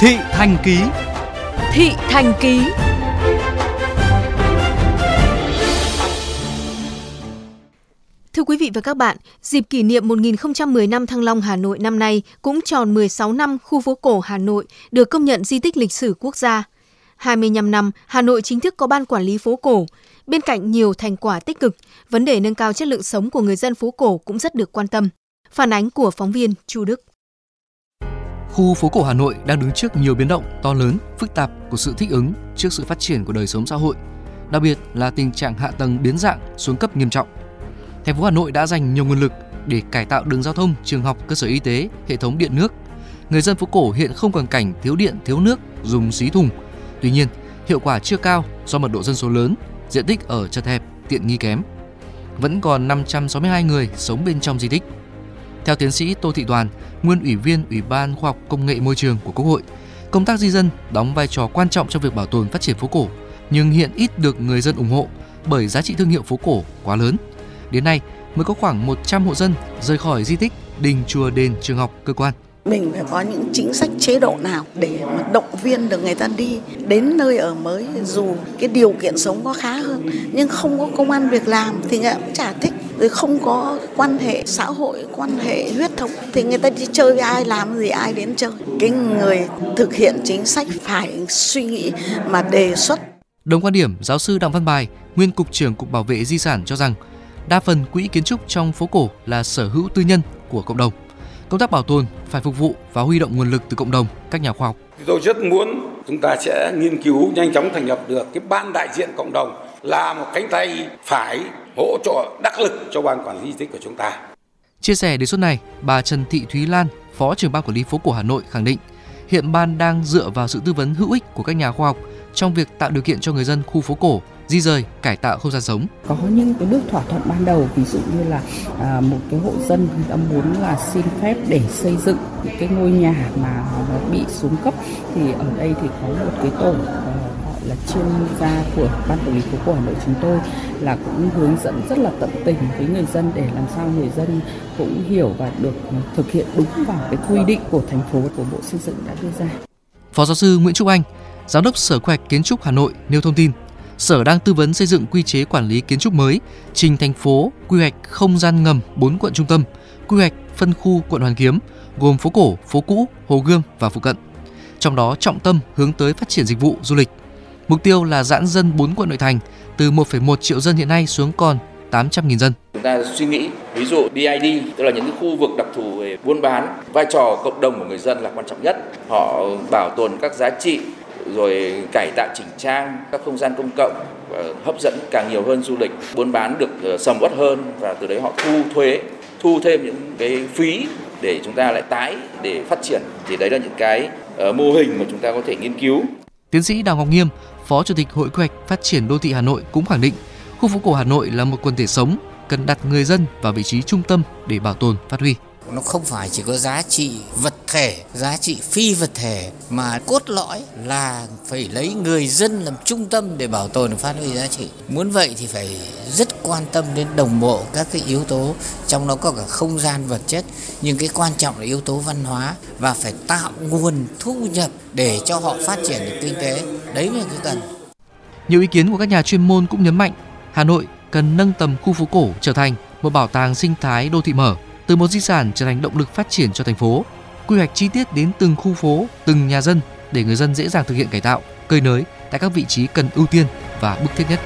Thị Thành Ký Thị Thành Ký Thưa quý vị và các bạn, dịp kỷ niệm 1010 năm Thăng Long Hà Nội năm nay cũng tròn 16 năm khu phố cổ Hà Nội được công nhận di tích lịch sử quốc gia. 25 năm, Hà Nội chính thức có ban quản lý phố cổ. Bên cạnh nhiều thành quả tích cực, vấn đề nâng cao chất lượng sống của người dân phố cổ cũng rất được quan tâm. Phản ánh của phóng viên Chu Đức. Khu phố cổ Hà Nội đang đứng trước nhiều biến động to lớn, phức tạp của sự thích ứng trước sự phát triển của đời sống xã hội, đặc biệt là tình trạng hạ tầng biến dạng, xuống cấp nghiêm trọng. Thành phố Hà Nội đã dành nhiều nguồn lực để cải tạo đường giao thông, trường học, cơ sở y tế, hệ thống điện nước. Người dân phố cổ hiện không còn cảnh thiếu điện, thiếu nước, dùng xí thùng. Tuy nhiên, hiệu quả chưa cao do mật độ dân số lớn, diện tích ở chật hẹp, tiện nghi kém. Vẫn còn 562 người sống bên trong di tích. Theo tiến sĩ Tô Thị Đoàn, nguyên ủy viên Ủy ban Khoa học Công nghệ Môi trường của Quốc hội, công tác di dân đóng vai trò quan trọng trong việc bảo tồn phát triển phố cổ, nhưng hiện ít được người dân ủng hộ bởi giá trị thương hiệu phố cổ quá lớn. Đến nay, mới có khoảng 100 hộ dân rời khỏi di tích, đình, chùa, đền, trường học, cơ quan mình phải có những chính sách chế độ nào để mà động viên được người ta đi đến nơi ở mới dù cái điều kiện sống có khá hơn nhưng không có công an việc làm thì người ta cũng chả thích rồi không có quan hệ xã hội quan hệ huyết thống thì người ta đi chơi với ai làm gì ai đến chơi cái người thực hiện chính sách phải suy nghĩ mà đề xuất Đồng quan điểm, giáo sư Đặng Văn Bài, nguyên cục trưởng cục bảo vệ di sản cho rằng đa phần quỹ kiến trúc trong phố cổ là sở hữu tư nhân của cộng đồng. Công tác bảo tồn phải phục vụ và huy động nguồn lực từ cộng đồng, các nhà khoa học. Tôi rất muốn chúng ta sẽ nghiên cứu nhanh chóng thành lập được cái ban đại diện cộng đồng là một cánh tay phải hỗ trợ đắc lực cho ban quản lý di tích của chúng ta. Chia sẻ đề xuất này, bà Trần Thị Thúy Lan, Phó trưởng ban quản lý phố cổ Hà Nội khẳng định, hiện ban đang dựa vào sự tư vấn hữu ích của các nhà khoa học trong việc tạo điều kiện cho người dân khu phố cổ di rời, cải tạo không gian sống. Có những cái bước thỏa thuận ban đầu, ví dụ như là à, một cái hộ dân ta muốn là xin phép để xây dựng cái ngôi nhà mà nó bị xuống cấp thì ở đây thì có một cái tổ gọi là chuyên gia của ban quản lý phố cổ Hà Nội chúng tôi là cũng hướng dẫn rất là tận tình với người dân để làm sao người dân cũng hiểu và được thực hiện đúng vào cái quy định của thành phố của Bộ Xây dựng đã đưa ra. Phó giáo sư Nguyễn Trúc Anh, Giám đốc Sở Quy hoạch Kiến trúc Hà Nội nêu thông tin Sở đang tư vấn xây dựng quy chế quản lý kiến trúc mới, trình thành phố quy hoạch không gian ngầm 4 quận trung tâm, quy hoạch phân khu quận Hoàn Kiếm gồm phố cổ, phố cũ, Hồ Gươm và phụ cận. Trong đó trọng tâm hướng tới phát triển dịch vụ du lịch. Mục tiêu là giãn dân 4 quận nội thành từ 1,1 triệu dân hiện nay xuống còn 800.000 dân. Chúng ta suy nghĩ, ví dụ BID, tức là những cái khu vực đặc thù về buôn bán, vai trò cộng đồng của người dân là quan trọng nhất. Họ bảo tồn các giá trị rồi cải tạo chỉnh trang các không gian công cộng và hấp dẫn càng nhiều hơn du lịch buôn bán được ờ, sầm uất hơn và từ đấy họ thu thuế thu thêm những cái phí để chúng ta lại tái để phát triển thì đấy là những cái uh, mô hình mà chúng ta có thể nghiên cứu. Tiến sĩ Đào Ngọc Nghiêm, Phó Chủ tịch Hội Quy hoạch Phát triển Đô thị Hà Nội cũng khẳng định khu phố cổ Hà Nội là một quần thể sống, cần đặt người dân vào vị trí trung tâm để bảo tồn, phát huy nó không phải chỉ có giá trị vật thể, giá trị phi vật thể, mà cốt lõi là phải lấy người dân làm trung tâm để bảo tồn và phát huy giá trị. Muốn vậy thì phải rất quan tâm đến đồng bộ các cái yếu tố, trong đó có cả không gian vật chất. Nhưng cái quan trọng là yếu tố văn hóa và phải tạo nguồn thu nhập để cho họ phát triển được kinh tế. Đấy là cái cần. Nhiều ý kiến của các nhà chuyên môn cũng nhấn mạnh, Hà Nội cần nâng tầm khu phố cổ trở thành một bảo tàng sinh thái đô thị mở từ một di sản trở thành động lực phát triển cho thành phố. Quy hoạch chi tiết đến từng khu phố, từng nhà dân để người dân dễ dàng thực hiện cải tạo, cơi nới tại các vị trí cần ưu tiên và bức thiết nhất.